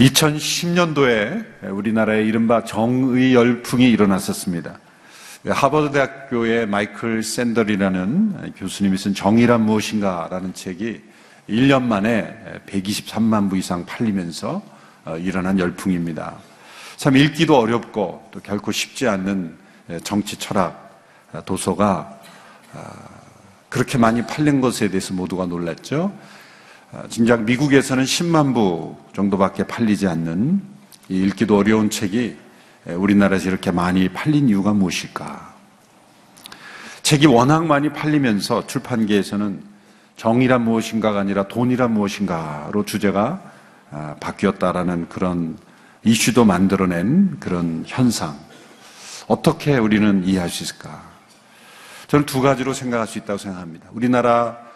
2010년도에 우리나라에 이른바 정의 열풍이 일어났었습니다. 하버드 대학교의 마이클 샌더이라는 교수님이 쓴 정의란 무엇인가라는 책이 1년 만에 123만 부 이상 팔리면서 어, 일어난 열풍입니다. 참 읽기도 어렵고 또 결코 쉽지 않는 정치 철학 도서가 아, 그렇게 많이 팔린 것에 대해서 모두가 놀랐죠. 아, 진작 미국에서는 10만 부 정도밖에 팔리지 않는 읽기도 어려운 책이 우리나라에서 이렇게 많이 팔린 이유가 무엇일까? 책이 워낙 많이 팔리면서 출판계에서는 정의란 무엇인가가 아니라 돈이란 무엇인가로 주제가 아, 바뀌었다라는 그런 이슈도 만들어낸 그런 현상. 어떻게 우리는 이해할 수 있을까? 저는 두 가지로 생각할 수 있다고 생각합니다. 우리나라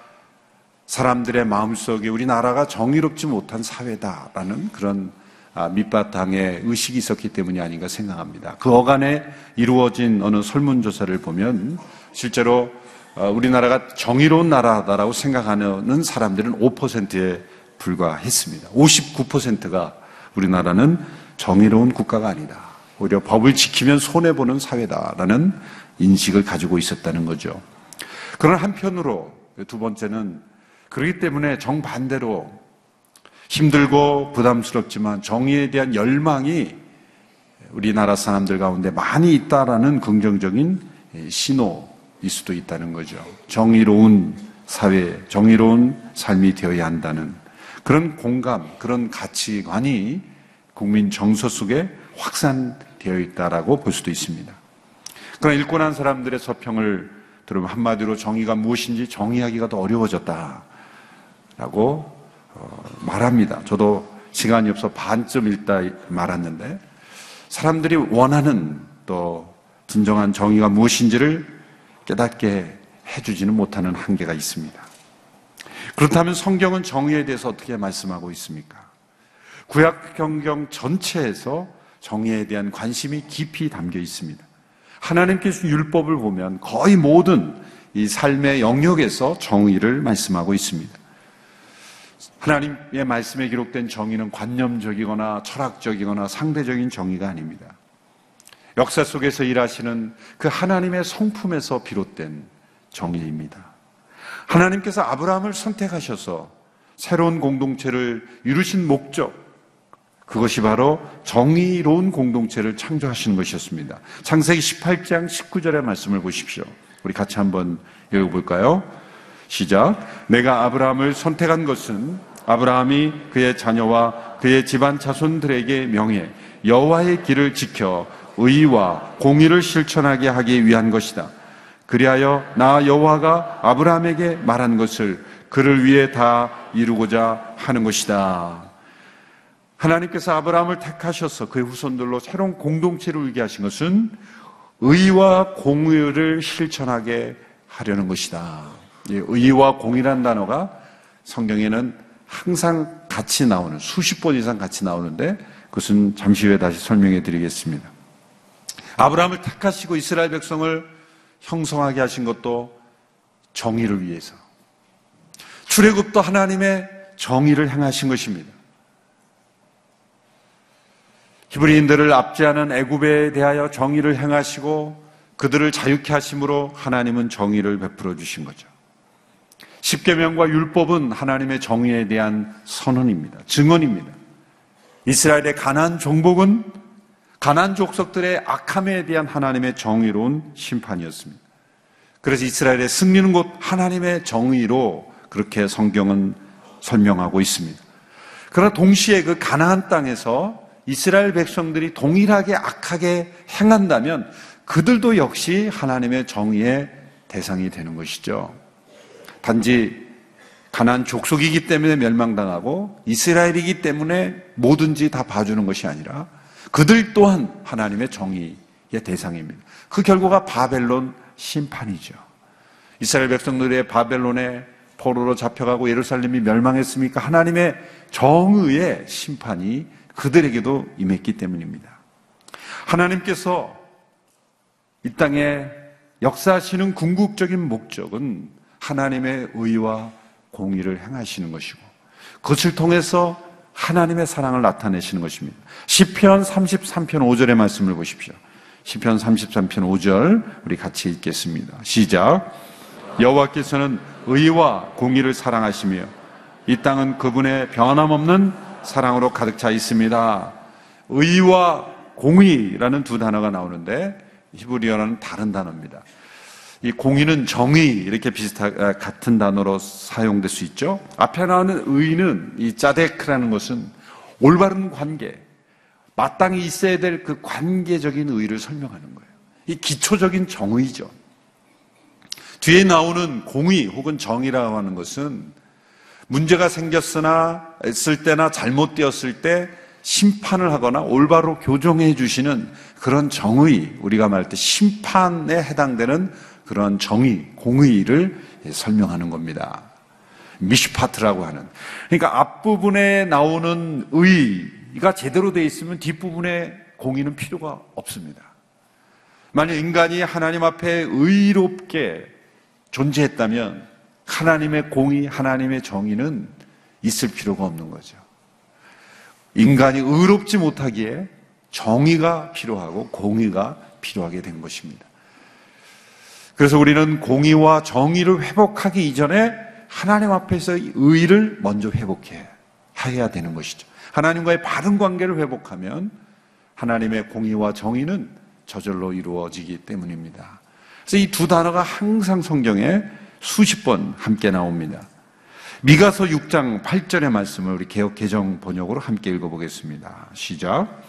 사람들의 마음속에 우리나라가 정의롭지 못한 사회다라는 그런 아, 밑바탕에 의식이 있었기 때문이 아닌가 생각합니다. 그 어간에 이루어진 어느 설문조사를 보면 실제로 어, 우리나라가 정의로운 나라다라고 생각하는 사람들은 5%에 불과했습니다. 59%가 우리나라는 정의로운 국가가 아니다. 오히려 법을 지키면 손해보는 사회다라는 인식을 가지고 있었다는 거죠. 그런 한편으로 두 번째는 그렇기 때문에 정반대로 힘들고 부담스럽지만 정의에 대한 열망이 우리나라 사람들 가운데 많이 있다라는 긍정적인 신호일 수도 있다는 거죠. 정의로운 사회, 정의로운 삶이 되어야 한다는 그런 공감, 그런 가치관이 국민 정서 속에 확산되어 있다라고 볼 수도 있습니다. 그러나 난 사람들의 서평을 들으면 한마디로 정의가 무엇인지 정의하기가 더 어려워졌다 라고 어, 말합니다. 저도 시간이 없어 반쯤 읽다 말았는데 사람들이 원하는 또 진정한 정의가 무엇인지를 깨닫게 해주지는 못하는 한계가 있습니다. 그렇다면 성경은 정의에 대해서 어떻게 말씀하고 있습니까? 구약 경경 전체에서 정의에 대한 관심이 깊이 담겨 있습니다. 하나님께서 율법을 보면 거의 모든 이 삶의 영역에서 정의를 말씀하고 있습니다. 하나님의 말씀에 기록된 정의는 관념적이거나 철학적이거나 상대적인 정의가 아닙니다. 역사 속에서 일하시는 그 하나님의 성품에서 비롯된 정의입니다. 하나님께서 아브라함을 선택하셔서 새로운 공동체를 이루신 목적, 그것이 바로 정의로운 공동체를 창조하시는 것이었습니다. 창세기 18장 19절의 말씀을 보십시오. 우리 같이 한번 읽어볼까요? 시작. 내가 아브라함을 선택한 것은 아브라함이 그의 자녀와 그의 집안 자손들에게 명해 여호와의 길을 지켜 의와 공의를 실천하게 하기 위한 것이다. 그리하여 나 여호와가 아브라함에게 말한 것을 그를 위해 다 이루고자 하는 것이다. 하나님께서 아브라함을 택하셔서 그의 후손들로 새로운 공동체를 울게 하신 것은 의와 공의를 실천하게 하려는 것이다. 의와 공의란 단어가 성경에는 항상 같이 나오는 수십 번 이상 같이 나오는데 그것은 잠시 후에 다시 설명해 드리겠습니다. 아브라함을 택하시고 이스라엘 백성을 형성하게 하신 것도 정의를 위해서. 출애굽도 하나님의 정의를 행하신 것입니다. 히브리인들을 압제하는 애굽에 대하여 정의를 행하시고 그들을 자유케 하심으로 하나님은 정의를 베풀어 주신 거죠. 십계명과 율법은 하나님의 정의에 대한 선언입니다. 증언입니다. 이스라엘의 가난 종복은 가난 족속들의 악함에 대한 하나님의 정의로운 심판이었습니다. 그래서 이스라엘의 승리는 곧 하나님의 정의로 그렇게 성경은 설명하고 있습니다. 그러나 동시에 그 가나안 땅에서 이스라엘 백성들이 동일하게 악하게 행한다면 그들도 역시 하나님의 정의의 대상이 되는 것이죠. 단지 가난 족속이기 때문에 멸망당하고 이스라엘이기 때문에 뭐든지 다 봐주는 것이 아니라 그들 또한 하나님의 정의의 대상입니다. 그 결과가 바벨론 심판이죠. 이스라엘 백성들의 바벨론에 포로로 잡혀가고 예루살렘이 멸망했으니까 하나님의 정의의 심판이 그들에게도 임했기 때문입니다. 하나님께서 이 땅에 역사하시는 궁극적인 목적은 하나님의 의와 공의를 행하시는 것이고 그것을 통해서 하나님의 사랑을 나타내시는 것입니다. 시편 33편 5절의 말씀을 보십시오. 시편 33편 5절 우리 같이 읽겠습니다. 시작. 여호와께서는 의와 공의를 사랑하시며 이 땅은 그분의 변함없는 사랑으로 가득 차 있습니다. 의와 공의라는 두 단어가 나오는데 히브리어는 다른 단어입니다. 이 공의는 정의 이렇게 비슷한 아, 같은 단어로 사용될 수 있죠. 앞에 나오는 의는 이 짜데크라는 것은 올바른 관계, 마땅히 있어야 될 그 관계적인 의를 설명하는 거예요. 이 기초적인 정의죠. 뒤에 나오는 공의 혹은 정의라고 하는 것은 문제가 생겼으나 했을 때나 잘못되었을 때 심판을 하거나 올바로 교정해 주시는 그런 정의, 우리가 말할 때 심판에 해당되는 그런 정의, 공의를 설명하는 겁니다. 미시파트라고 하는. 그러니까 앞부분에 나오는 의가 제대로 되어 있으면 뒷부분에 공의는 필요가 없습니다. 만약 인간이 하나님 앞에 의롭게 존재했다면 하나님의 공의, 하나님의 정의는 있을 필요가 없는 거죠. 인간이 의롭지 못하기에 정의가 필요하고 공의가 필요하게 된 것입니다. 그래서 우리는 공의와 정의를 회복하기 이전에 하나님 앞에서 의를 먼저 회복해 해야 되는 것이죠. 하나님과의 바른 관계를 회복하면 하나님의 공의와 정의는 저절로 이루어지기 때문입니다. 그래서 이 두 단어가 항상 성경에 수십 번 함께 나옵니다. 미가서 6장 8절의 말씀을 우리 개혁 개정 번역으로 함께 읽어보겠습니다. 시작.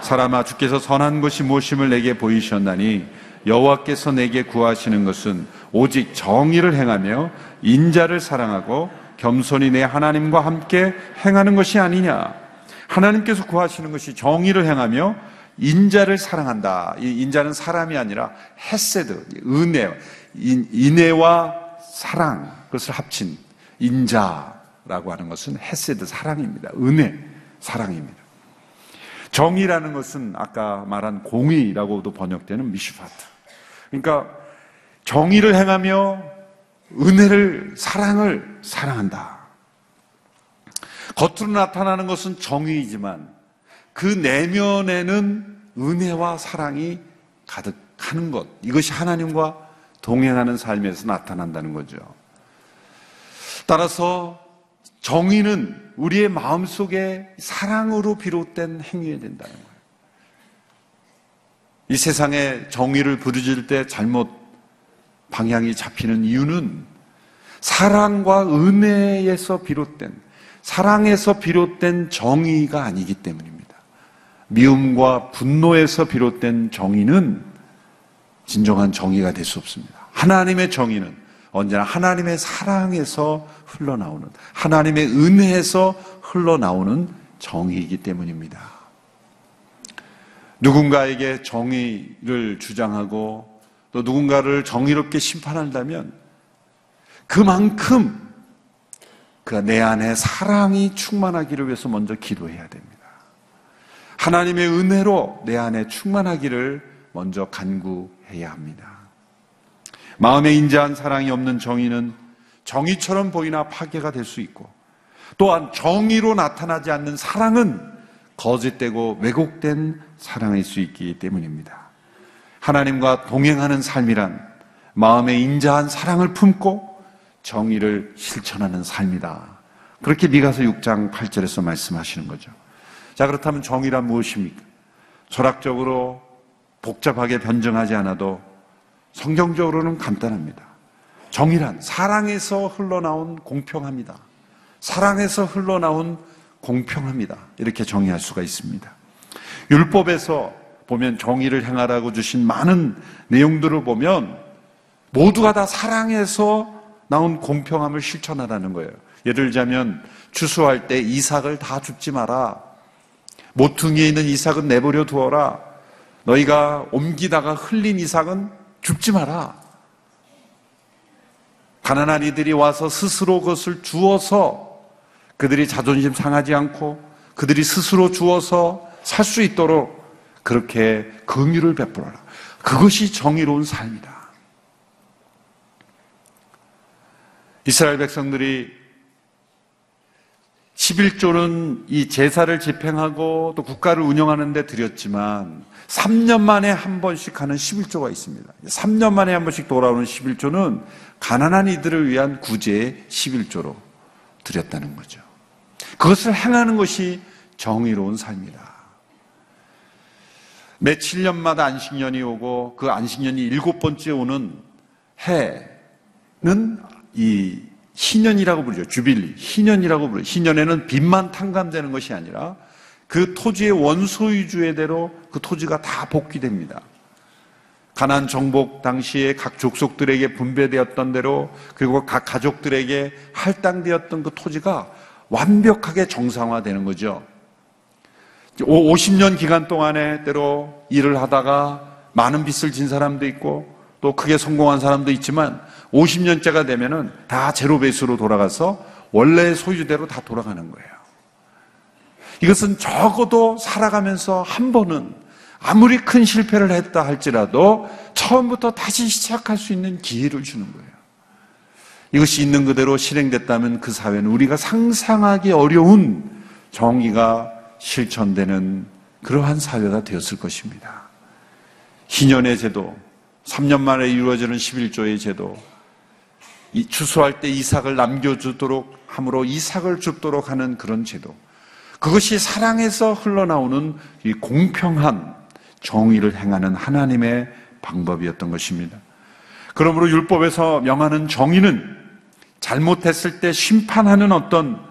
사람아 주께서 선한 것이 무엇임을 내게 보이셨나니 여호와께서 내게 구하시는 것은 오직 정의를 행하며 인자를 사랑하고 겸손히 내 하나님과 함께 행하는 것이 아니냐. 하나님께서 구하시는 것이 정의를 행하며 인자를 사랑한다. 이 인자는 사람이 아니라 헤세드, 은혜, 인애와 사랑, 그것을 합친 인자라고 하는 것은 헤세드 사랑입니다. 은혜, 사랑입니다. 정의라는 것은 아까 말한 공의라고도 번역되는 미슈파트. 그러니까 정의를 행하며 은혜를, 사랑을 사랑한다. 겉으로 나타나는 것은 정의이지만 그 내면에는 은혜와 사랑이 가득하는 것. 이것이 하나님과 동행하는 삶에서 나타난다는 거죠. 따라서 정의는 우리의 마음 속에 사랑으로 비롯된 행위가 된다는 거예요. 이 세상에 정의를 부르질 때 잘못 방향이 잡히는 이유는 사랑과 은혜에서 비롯된, 사랑에서 비롯된 정의가 아니기 때문입니다. 미움과 분노에서 비롯된 정의는 진정한 정의가 될 수 없습니다. 하나님의 정의는 언제나 하나님의 사랑에서 흘러나오는 하나님의 은혜에서 흘러나오는 정의이기 때문입니다. 누군가에게 정의를 주장하고 또 누군가를 정의롭게 심판한다면 그만큼 그 내 안에 사랑이 충만하기를 위해서 먼저 기도해야 됩니다. 하나님의 은혜로 내 안에 충만하기를 먼저 간구해야 합니다. 마음에 인자한 사랑이 없는 정의는 정의처럼 보이나 파괴가 될 수 있고 또한 정의로 나타나지 않는 사랑은 거짓되고 왜곡된 사랑일 수 있기 때문입니다. 하나님과 동행하는 삶이란 마음에 인자한 사랑을 품고 정의를 실천하는 삶이다. 그렇게 미가서 6장 8절에서 말씀하시는 거죠. 자, 그렇다면 정의란 무엇입니까? 철학적으로 복잡하게 변증하지 않아도 성경적으로는 간단합니다. 정의란 사랑에서 흘러나온 공평합니다. 사랑에서 흘러나온 공평합니다. 이렇게 정의할 수가 있습니다. 율법에서 보면 정의를 행하라고 주신 많은 내용들을 보면 모두가 다 사랑에서 나온 공평함을 실천하라는 거예요. 예를 들자면 추수할 때 이삭을 다 줍지 마라. 모퉁이에 있는 이삭은 내버려 두어라. 너희가 옮기다가 흘린 이삭은 줍지 마라. 가난한 이들이 와서 스스로 그것을 주어서 그들이 자존심 상하지 않고 그들이 스스로 주어서 살 수 있도록 그렇게 긍휼을 베풀어라. 그것이 정의로운 삶이다. 이스라엘 백성들이 11조는 이 제사를 집행하고 또 국가를 운영하는데 드렸지만 3년 만에 한 번씩 하는 11조가 있습니다. 3년 만에 한 번씩 돌아오는 11조는 가난한 이들을 위한 구제의 11조로 드렸다는 거죠. 그것을 행하는 것이 정의로운 삶이다. 매 7년마다 안식년이 오고 그 안식년이 일곱 번째 오는 해는 이 희년이라고 부르죠. 주빌리. 희년이라고 부르죠. 희년에는 빚만 탕감되는 것이 아니라 그 토지의 원소유주의대로 그 토지가 다 복귀됩니다. 가난 정복 당시에 각 족속들에게 분배되었던 대로 그리고 각 가족들에게 할당되었던 그 토지가 완벽하게 정상화되는 거죠. 50년 기간 동안에 때로 일을 하다가 많은 빚을 진 사람도 있고 또 크게 성공한 사람도 있지만 50년째가 되면은 다 제로 베이스로 돌아가서 원래 소유대로 다 돌아가는 거예요. 이것은 적어도 살아가면서 한 번은 아무리 큰 실패를 했다 할지라도 처음부터 다시 시작할 수 있는 기회를 주는 거예요. 이것이 있는 그대로 실행됐다면 그 사회는 우리가 상상하기 어려운 정의가 실천되는 그러한 사회가 되었을 것입니다. 희년의 제도, 3년 만에 이루어지는 11조의 제도, 이 추수할 때 이삭을 남겨주도록 함으로 이삭을 줍도록 하는 그런 제도. 그것이 사랑에서 흘러나오는 이 공평한 정의를 행하는 하나님의 방법이었던 것입니다. 그러므로 율법에서 명하는 정의는 잘못했을 때 심판하는 어떤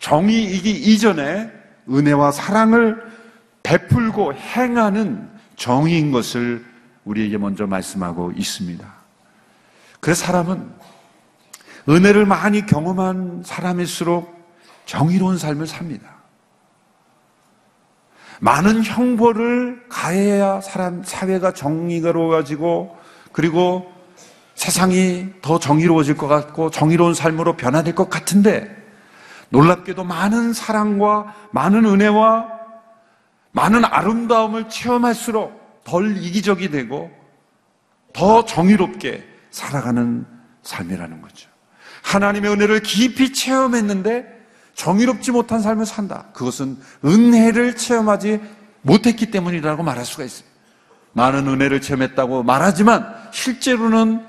정의이기 이전에 은혜와 사랑을 베풀고 행하는 정의인 것을 우리에게 먼저 말씀하고 있습니다. 그래서 사람은 은혜를 많이 경험한 사람일수록 정의로운 삶을 삽니다. 많은 형벌을 가해야 사람, 사회가 정의로워지고 그리고 세상이 더 정의로워질 것 같고 정의로운 삶으로 변화될 것 같은데 놀랍게도 많은 사랑과 많은 은혜와 많은 아름다움을 체험할수록 덜 이기적이 되고 더 정의롭게 살아가는 삶이라는 거죠. 하나님의 은혜를 깊이 체험했는데 정의롭지 못한 삶을 산다. 그것은 은혜를 체험하지 못했기 때문이라고 말할 수가 있어요. 많은 은혜를 체험했다고 말하지만 실제로는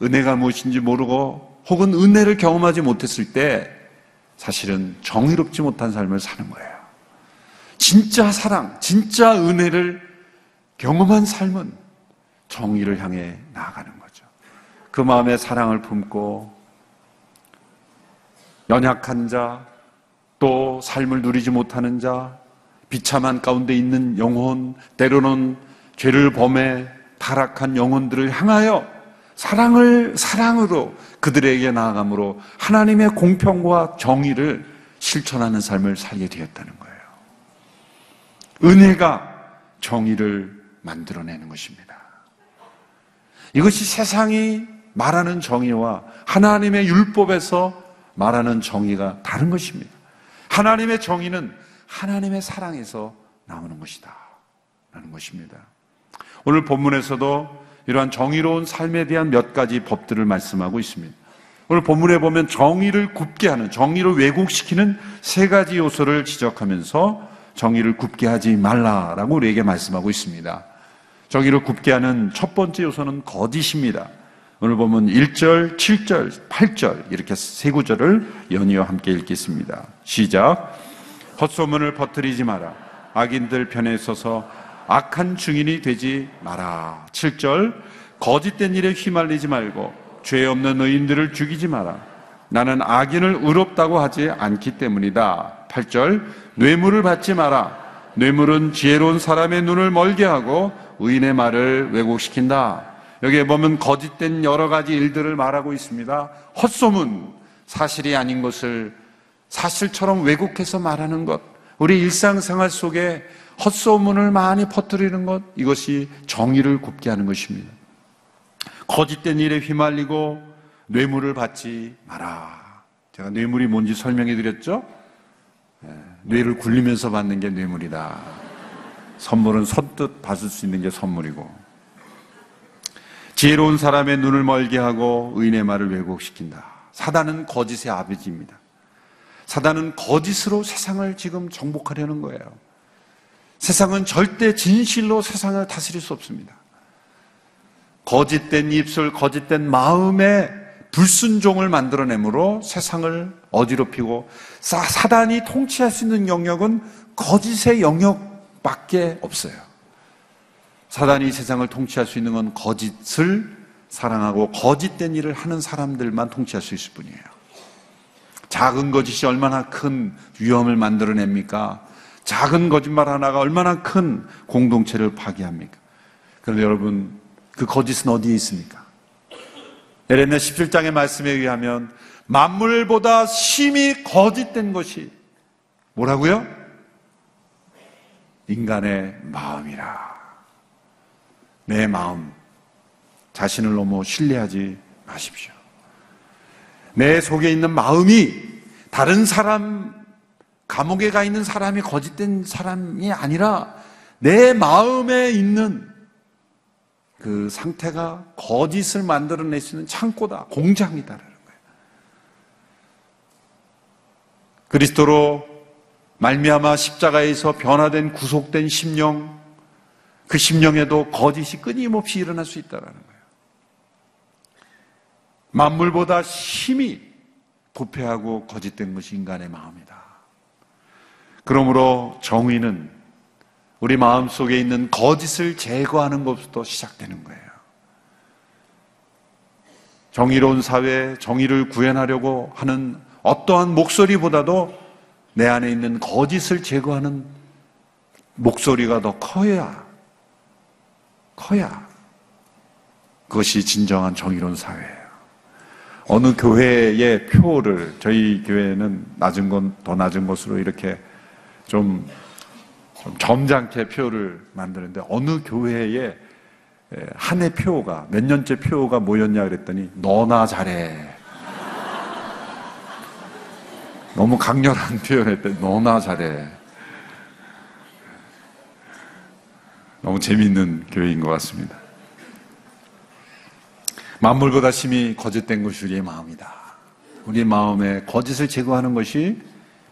은혜가 무엇인지 모르고 혹은 은혜를 경험하지 못했을 때 사실은 정의롭지 못한 삶을 사는 거예요. 진짜 사랑, 진짜 은혜를 경험한 삶은 정의를 향해 나아가는 거죠. 그 마음에 사랑을 품고 연약한 자, 또 삶을 누리지 못하는 자, 비참한 가운데 있는 영혼, 때로는 죄를 범해 타락한 영혼들을 향하여 사랑을 사랑으로 그들에게 나아감으로 하나님의 공평과 정의를 실천하는 삶을 살게 되었다는 거예요. 은혜가 정의를 만들어내는 것입니다. 이것이 세상이 말하는 정의와 하나님의 율법에서 말하는 정의가 다른 것입니다. 하나님의 정의는 하나님의 사랑에서 나오는 것이다. 라는 것입니다. 오늘 본문에서도 이러한 정의로운 삶에 대한 몇 가지 법들을 말씀하고 있습니다. 오늘 본문에 보면 정의를 굽게 하는, 정의를 왜곡시키는 세 가지 요소를 지적하면서 정의를 굽게 하지 말라라고 우리에게 말씀하고 있습니다. 정의를 굽게 하는 첫 번째 요소는 거짓입니다. 오늘 보면 1절, 7절, 8절 이렇게 세 구절을 연이어 함께 읽겠습니다. 시작. 헛소문을 퍼뜨리지 마라. 악인들 편에 서서 악한 증인이 되지 마라. 7절. 거짓된 일에 휘말리지 말고 죄 없는 의인들을 죽이지 마라. 나는 악인을 의롭다고 하지 않기 때문이다. 8절. 뇌물을 받지 마라. 뇌물은 지혜로운 사람의 눈을 멀게 하고 의인의 말을 왜곡시킨다. 여기에 보면 거짓된 여러 가지 일들을 말하고 있습니다. 헛소문, 사실이 아닌 것을 사실처럼 왜곡해서 말하는 것, 우리 일상생활 속에 헛소문을 많이 퍼뜨리는 것, 이것이 정의를 굽게 하는 것입니다. 거짓된 일에 휘말리고 뇌물을 받지 마라. 제가 뇌물이 뭔지 설명해 드렸죠? 예, 뇌를 굴리면서 받는 게 뇌물이다. 선물은 선뜻 받을 수 있는 게 선물이고. 지혜로운 사람의 눈을 멀게 하고 의인의 말을 왜곡시킨다. 사단은 거짓의 아버지입니다. 사단은 거짓으로 세상을 지금 정복하려는 거예요. 세상은 절대 진실로 세상을 다스릴 수 없습니다. 거짓된 입술, 거짓된 마음에 불순종을 만들어내므로 세상을 어지럽히고 사, 사단이 통치할 수 있는 영역은 거짓의 영역밖에 없어요. 사단이 세상을 통치할 수 있는 건 거짓을 사랑하고 거짓된 일을 하는 사람들만 통치할 수 있을 뿐이에요. 작은 거짓이 얼마나 큰 위험을 만들어냅니까? 작은 거짓말 하나가 얼마나 큰 공동체를 파괴합니까? 그런데 여러분, 그 거짓은 어디에 있습니까? 에레미야 17장의 말씀에 의하면 만물보다 심히 거짓된 것이 뭐라고요? 인간의 마음이라. 내 마음, 자신을 너무 신뢰하지 마십시오. 내 속에 있는 마음이 다른 사람, 감옥에 가 있는 사람이 거짓된 사람이 아니라 내 마음에 있는 그 상태가 거짓을 만들어낼 수 있는 창고다, 공장이다라는 거예요. 그리스도로 말미암아 십자가에서 변화된 구속된 심령, 그 심령에도 거짓이 끊임없이 일어날 수 있다라는 거예요. 만물보다 힘이 부패하고 거짓된 것이 인간의 마음이다. 그러므로 정의는 우리 마음 속에 있는 거짓을 제거하는 것부터 시작되는 거예요. 정의로운 사회, 정의를 구현하려고 하는 어떠한 목소리보다도 내 안에 있는 거짓을 제거하는 목소리가 더 커야, 커야 그것이 진정한 정의로운 사회예요. 어느 교회의 표를 저희 교회는 낮은 건 더 낮은 것으로 이렇게 좀, 좀 점잖게 표를 만드는데 어느 교회에 한 해 표가 몇 년째 표가 뭐였냐 그랬더니 너나 잘해. 너무 강렬한 표현했더니 너나 잘해. 너무 재미있는 교회인 것 같습니다. 만물보다 심히 거짓된 것이 우리의 마음이다. 우리 마음에 거짓을 제거하는 것이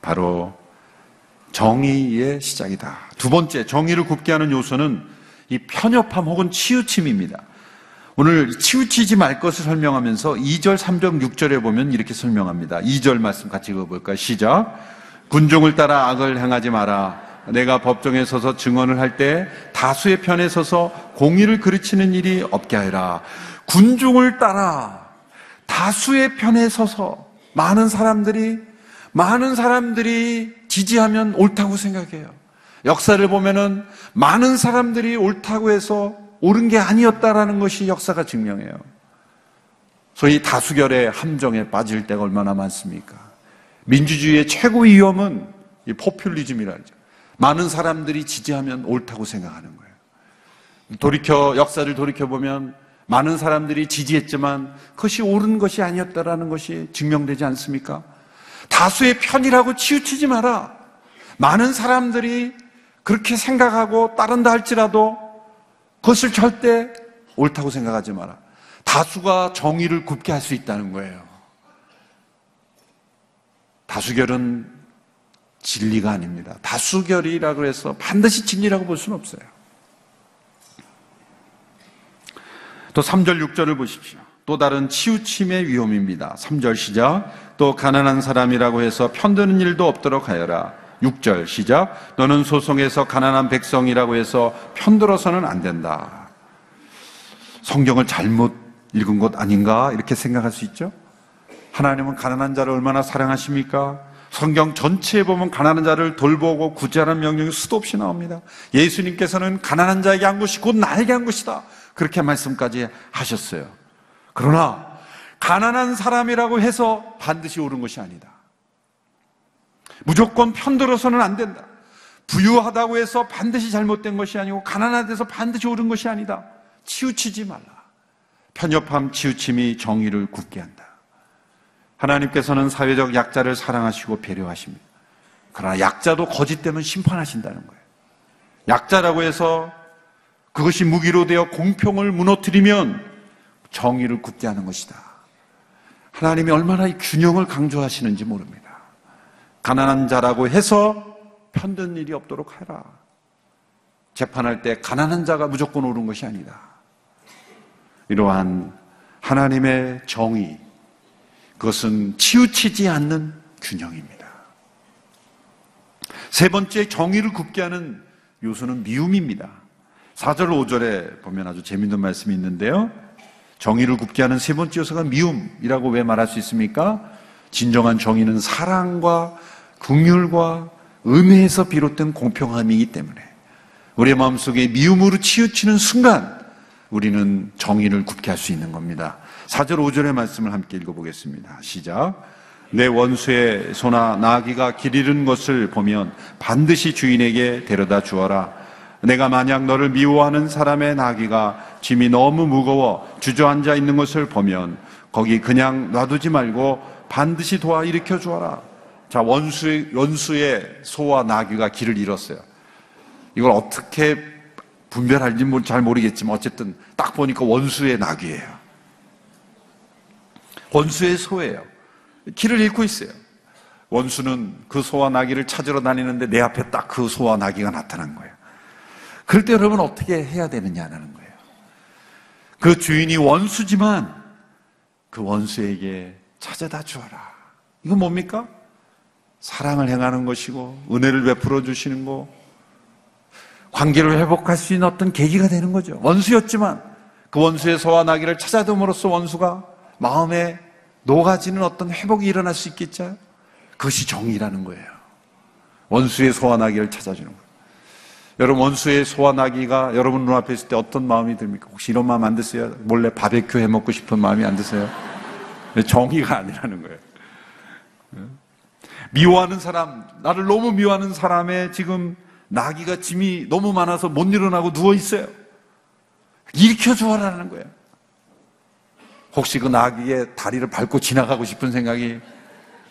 바로 정의의 시작이다. 두 번째, 정의를 굽게 하는 요소는 이 편협함 혹은 치우침입니다. 오늘 치우치지 말 것을 설명하면서 2절, 3절, 6절에 보면 이렇게 설명합니다. 2절 말씀 같이 읽어볼까요? 시작. 군종을 따라 악을 행하지 마라. 내가 법정에 서서 증언을 할 때 다수의 편에 서서 공의를 그르치는 일이 없게 하라. 군중을 따라 다수의 편에 서서 많은 사람들이 많은 사람들이 지지하면 옳다고 생각해요. 역사를 보면은 많은 사람들이 옳다고 해서 옳은 게 아니었다라는 것이 역사가 증명해요. 소위 다수결의 함정에 빠질 때가 얼마나 많습니까? 민주주의의 최고 위험은 이 포퓰리즘이라죠. 많은 사람들이 지지하면 옳다고 생각하는 거예요. 돌이켜 역사를 돌이켜 보면 많은 사람들이 지지했지만 그것이 옳은 것이 아니었다라는 것이 증명되지 않습니까? 다수의 편이라고 치우치지 마라. 많은 사람들이 그렇게 생각하고 따른다 할지라도 그것을 절대 옳다고 생각하지 마라. 다수가 정의를 굽게 할 수 있다는 거예요. 다수결은 진리가 아닙니다. 다수결이라고 해서 반드시 진리라고 볼 수는 없어요. 또 3절, 6절을 보십시오. 또 다른 치우침의 위험입니다. 3절 시작. 또 가난한 사람이라고 해서 편드는 일도 없도록 하여라. 6절 시작. 너는 소송에서 가난한 백성이라고 해서 편들어서는 안 된다. 성경을 잘못 읽은 것 아닌가? 이렇게 생각할 수 있죠? 하나님은 가난한 자를 얼마나 사랑하십니까? 성경 전체에 보면 가난한 자를 돌보고 구제하는 명령이 수도 없이 나옵니다. 예수님께서는 가난한 자에게 한 것이 곧 나에게 한 것이다. 그렇게 말씀까지 하셨어요. 그러나 가난한 사람이라고 해서 반드시 옳은 것이 아니다. 무조건 편들어서는 안 된다. 부유하다고 해서 반드시 잘못된 것이 아니고 가난하다 해서 반드시 옳은 것이 아니다. 치우치지 말라. 편협함, 치우침이 정의를 굳게 한다. 하나님께서는 사회적 약자를 사랑하시고 배려하십니다. 그러나 약자도 거짓 되면 심판하신다는 거예요. 약자라고 해서 그것이 무기로 되어 공평을 무너뜨리면 정의를 굳게 하는 것이다. 하나님이 얼마나 이 균형을 강조하시는지 모릅니다. 가난한 자라고 해서 편든 일이 없도록 하라. 재판할 때 가난한 자가 무조건 옳은 것이 아니다. 이러한 하나님의 정의, 그것은 치우치지 않는 균형입니다. 세 번째 정의를 굽게 하는 요소는 미움입니다. 4절, 5절에 보면 아주 재밌는 말씀이 있는데요. 정의를 굽게 하는 세 번째 요소가 미움이라고 왜 말할 수 있습니까? 진정한 정의는 사랑과 긍휼과 은혜에서 비롯된 공평함이기 때문에 우리의 마음속에 미움으로 치우치는 순간 우리는 정의를 굽게 할 수 있는 겁니다. 4절, 5절의 말씀을 함께 읽어보겠습니다. 시작. 내 원수의 소나 나귀가 길 잃은 것을 보면 반드시 주인에게 데려다 주어라. 내가 만약 너를 미워하는 사람의 나귀가 짐이 너무 무거워 주저앉아 있는 것을 보면 거기 그냥 놔두지 말고 반드시 도와 일으켜 주어라. 자, 원수의, 원수의 소와 나귀가 길을 잃었어요. 이걸 어떻게 분별할지 잘 모르겠지만 어쨌든 딱 보니까 원수의 나귀예요. 원수의 소예요. 길을 잃고 있어요. 원수는 그 소와 나귀를 찾으러 다니는데 내 앞에 딱 그 소와 나귀가 나타난 거예요. 그럴 때 여러분 어떻게 해야 되느냐는 거예요. 그 주인이 원수지만 그 원수에게 찾아다 주어라. 이건 뭡니까? 사랑을 행하는 것이고 은혜를 베풀어 주시는 거 관계를 회복할 수 있는 어떤 계기가 되는 거죠. 원수였지만 그 원수의 나귀를 찾아둠으로써 원수가 마음에 녹아지는 어떤 회복이 일어날 수 있겠죠? 그것이 정의라는 거예요. 원수의 나귀를 찾아주는 거예요. 여러분 원수의 나귀가 여러분 눈앞에 있을 때 어떤 마음이 듭니까? 혹시 이런 마음 안 드세요? 몰래 바베큐 해 먹고 싶은 마음이 안 드세요? 정의가 아니라는 거예요. 미워하는 사람, 나를 너무 미워하는 사람의 지금 나귀가 짐이 너무 많아서 못 일어나고 누워 있어요. 일으켜 주어라는 거예요. 혹시 그 나귀의 다리를 밟고 지나가고 싶은 생각이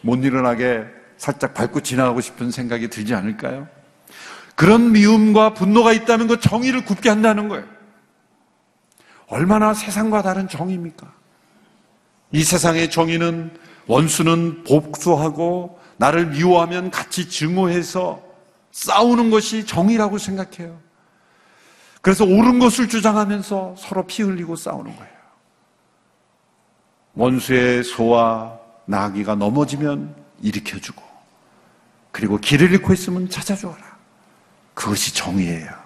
못 일어나게 살짝 밟고 지나가고 싶은 생각이 들지 않을까요? 그런 미움과 분노가 있다는 것 정의를 굽게 한다는 거예요. 얼마나 세상과 다른 정의입니까? 이 세상의 정의는 원수는 복수하고 나를 미워하면 같이 증오해서 싸우는 것이 정의라고 생각해요. 그래서 옳은 것을 주장하면서 서로 피 흘리고 싸우는 거예요. 원수의 소와 나귀가 넘어지면 일으켜주고, 그리고 길을 잃고 있으면 찾아주어라. 그것이 정의예요.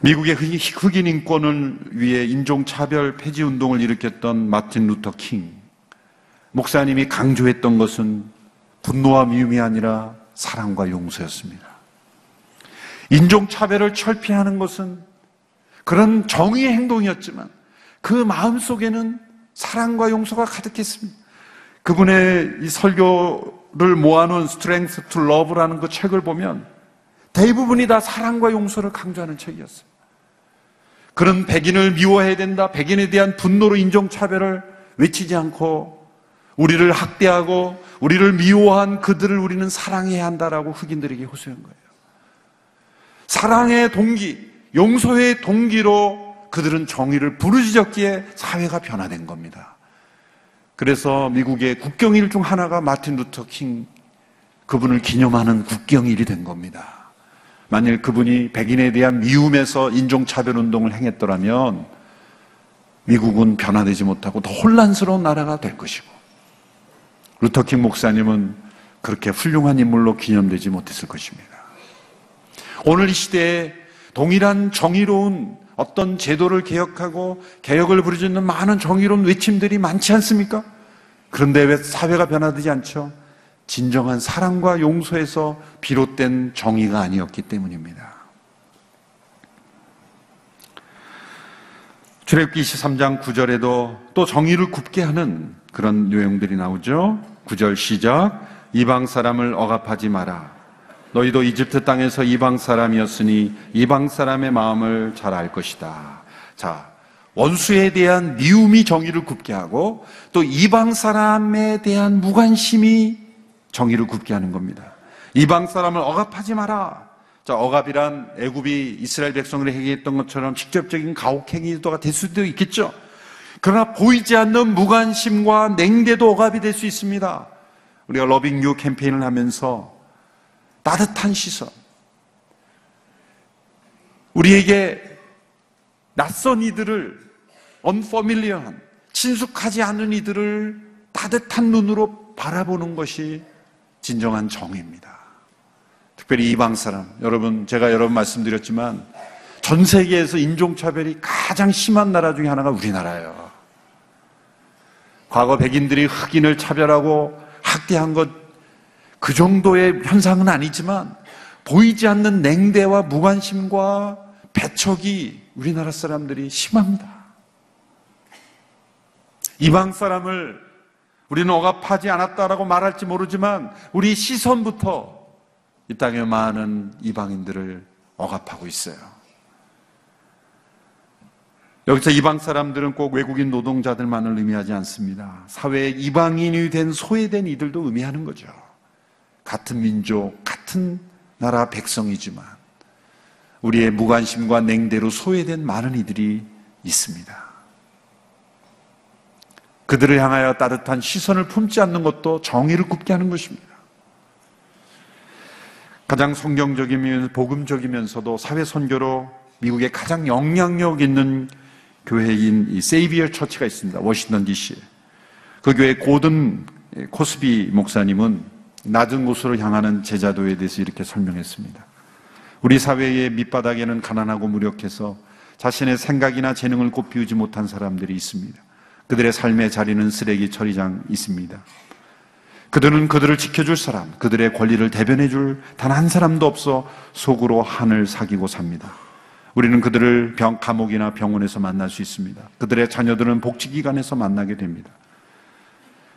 미국의 흑인 인권을 위해 인종차별 폐지 운동을 일으켰던 마틴 루터 킹. 목사님이 강조했던 것은 분노와 미움이 아니라 사랑과 용서였습니다. 인종차별을 철폐하는 것은 그런 정의의 행동이었지만 그 마음 속에는 사랑과 용서가 가득했습니다. 그분의 이 설교 를 모아놓은 Strength to Love라는 그 책을 보면 대부분이 다 사랑과 용서를 강조하는 책이었어요. 그런 백인을 미워해야 된다. 백인에 대한 분노로 인종차별을 외치지 않고 우리를 학대하고 우리를 미워한 그들을 우리는 사랑해야 한다라고 흑인들에게 호소한 거예요. 사랑의 동기, 용서의 동기로 그들은 정의를 부르짖었기에 사회가 변화된 겁니다. 그래서 미국의 국경일 중 하나가 마틴 루터 킹 그분을 기념하는 국경일이 된 겁니다. 만일 그분이 백인에 대한 미움에서 인종차별 운동을 행했더라면 미국은 변화되지 못하고 더 혼란스러운 나라가 될 것이고 루터킹 목사님은 그렇게 훌륭한 인물로 기념되지 못했을 것입니다. 오늘 이 시대에 동일한 정의로운 어떤 제도를 개혁하고 개혁을 부르짖는 많은 정의로운 외침들이 많지 않습니까? 그런데 왜 사회가 변화되지 않죠? 진정한 사랑과 용서에서 비롯된 정의가 아니었기 때문입니다. 출애굽기 23장 9절에도 또 정의를 굽게 하는 그런 내용들이 나오죠. 9절 시작 이방 사람을 억압하지 마라. 너희도 이집트 땅에서 이방 사람이었으니 이방 사람의 마음을 잘 알 것이다. 자, 원수에 대한 미움이 정의를 굽게 하고 또 이방 사람에 대한 무관심이 정의를 굽게 하는 겁니다. 이방 사람을 억압하지 마라. 자, 억압이란 애굽이 이스라엘 백성을 행했던 것처럼 직접적인 가혹행위도가 될 수도 있겠죠. 그러나 보이지 않는 무관심과 냉대도 억압이 될 수 있습니다. 우리가 러빙 유 캠페인을 하면서 따뜻한 시선, 우리에게 낯선 이들을 언퍼밀리어한 친숙하지 않은 이들을 따뜻한 눈으로 바라보는 것이 진정한 정의입니다. 특별히 이방 사람, 여러분 제가 여러 번 말씀드렸지만 전 세계에서 인종차별이 가장 심한 나라 중에 하나가 우리나라예요. 과거 백인들이 흑인을 차별하고 학대한 것 그 정도의 현상은 아니지만 보이지 않는 냉대와 무관심과 배척이 우리나라 사람들이 심합니다. 이방 사람을 우리는 억압하지 않았다라고 말할지 모르지만 우리 시선부터 이 땅의 많은 이방인들을 억압하고 있어요. 여기서 이방 사람들은 꼭 외국인 노동자들만을 의미하지 않습니다. 사회에 이방인이 된 소외된 이들도 의미하는 거죠. 같은 민족, 같은 나라 백성이지만 우리의 무관심과 냉대로 소외된 많은 이들이 있습니다. 그들을 향하여 따뜻한 시선을 품지 않는 것도 정의를 굽게 하는 것입니다. 가장 성경적이면 복음적이면서도 사회 선교로 미국의 가장 영향력 있는 교회인 이 세이비어 처치가 있습니다. 워싱턴 DC에. 그 교회 고든 코스비 목사님은 낮은 곳으로 향하는 제자도에 대해서 이렇게 설명했습니다. 우리 사회의 밑바닥에는 가난하고 무력해서 자신의 생각이나 재능을 꽃피우지 못한 사람들이 있습니다. 그들의 삶의 자리는 쓰레기 처리장 있습니다. 그들은 그들을 지켜줄 사람, 그들의 권리를 대변해줄 단 한 사람도 없어 속으로 한을 사귀고 삽니다. 우리는 그들을 병, 감옥이나 병원에서 만날 수 있습니다. 그들의 자녀들은 복지기관에서 만나게 됩니다.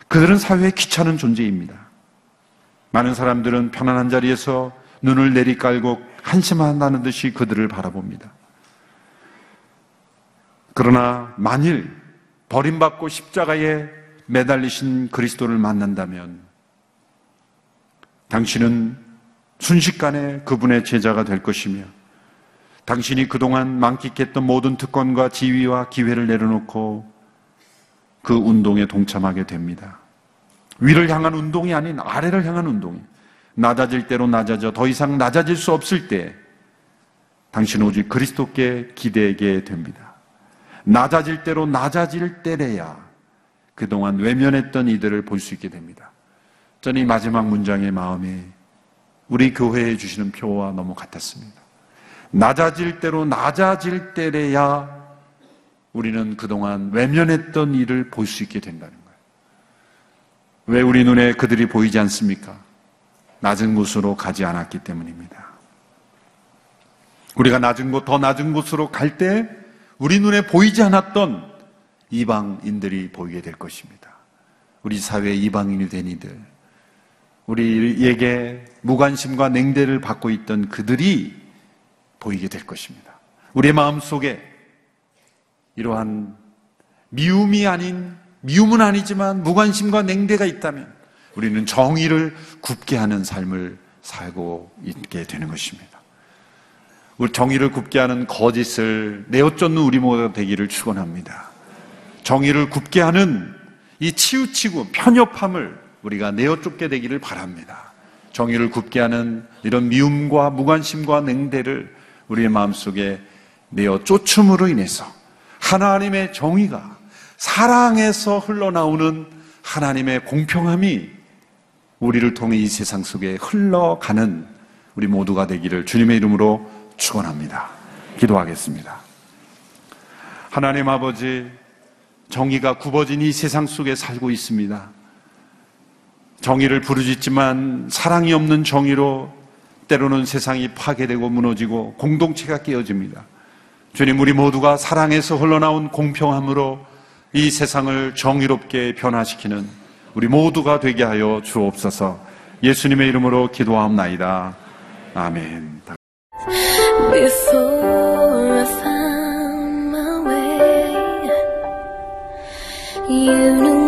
그들은 사회에 귀찮은 존재입니다. 많은 사람들은 편안한 자리에서 눈을 내리깔고 한심한다는 듯이 그들을 바라봅니다. 그러나 만일 버림받고 십자가에 매달리신 그리스도를 만난다면 당신은 순식간에 그분의 제자가 될 것이며 당신이 그동안 만끽했던 모든 특권과 지위와 기회를 내려놓고 그 운동에 동참하게 됩니다. 위를 향한 운동이 아닌 아래를 향한 운동이 낮아질 대로 낮아져 더 이상 낮아질 수 없을 때 당신은 오직 그리스도께 기대게 됩니다. 낮아질 대로 낮아질 때래야 그동안 외면했던 이들을 볼 수 있게 됩니다. 저는 이 마지막 문장의 마음이 우리 교회에 주시는 표와 너무 같았습니다. 낮아질 대로 낮아질 때래야 우리는 그동안 외면했던 일을 볼 수 있게 된다는. 왜 우리 눈에 그들이 보이지 않습니까? 낮은 곳으로 가지 않았기 때문입니다. 우리가 낮은 곳, 더 낮은 곳으로 갈 때 우리 눈에 보이지 않았던 이방인들이 보이게 될 것입니다. 우리 사회의 이방인이 된 이들, 우리에게 무관심과 냉대를 받고 있던 그들이 보이게 될 것입니다. 우리의 마음 속에 이러한 미움이 아닌, 미움은 아니지만 무관심과 냉대가 있다면 우리는 정의를 굽게 하는 삶을 살고 있게 되는 것입니다. 우리 정의를 굽게 하는 거짓을 내어쫓는 우리 모두가 되기를 축원합니다. 정의를 굽게 하는 이 치우치고 편협함을 우리가 내어쫓게 되기를 바랍니다. 정의를 굽게 하는 이런 미움과 무관심과 냉대를 우리의 마음속에 내어 쫓음으로 인해서 하나님의 정의가 사랑에서 흘러나오는 하나님의 공평함이 우리를 통해 이 세상 속에 흘러가는 우리 모두가 되기를 주님의 이름으로 축원합니다. 기도하겠습니다. 하나님 아버지 정의가 굽어진 이 세상 속에 살고 있습니다. 정의를 부르짖지만 사랑이 없는 정의로 때로는 세상이 파괴되고 무너지고 공동체가 깨어집니다. 주님, 우리 모두가 사랑에서 흘러나온 공평함으로 이 세상을 정의롭게 변화시키는 우리 모두가 되게 하여 주옵소서 예수님의 이름으로 기도하옵나이다. 아멘. I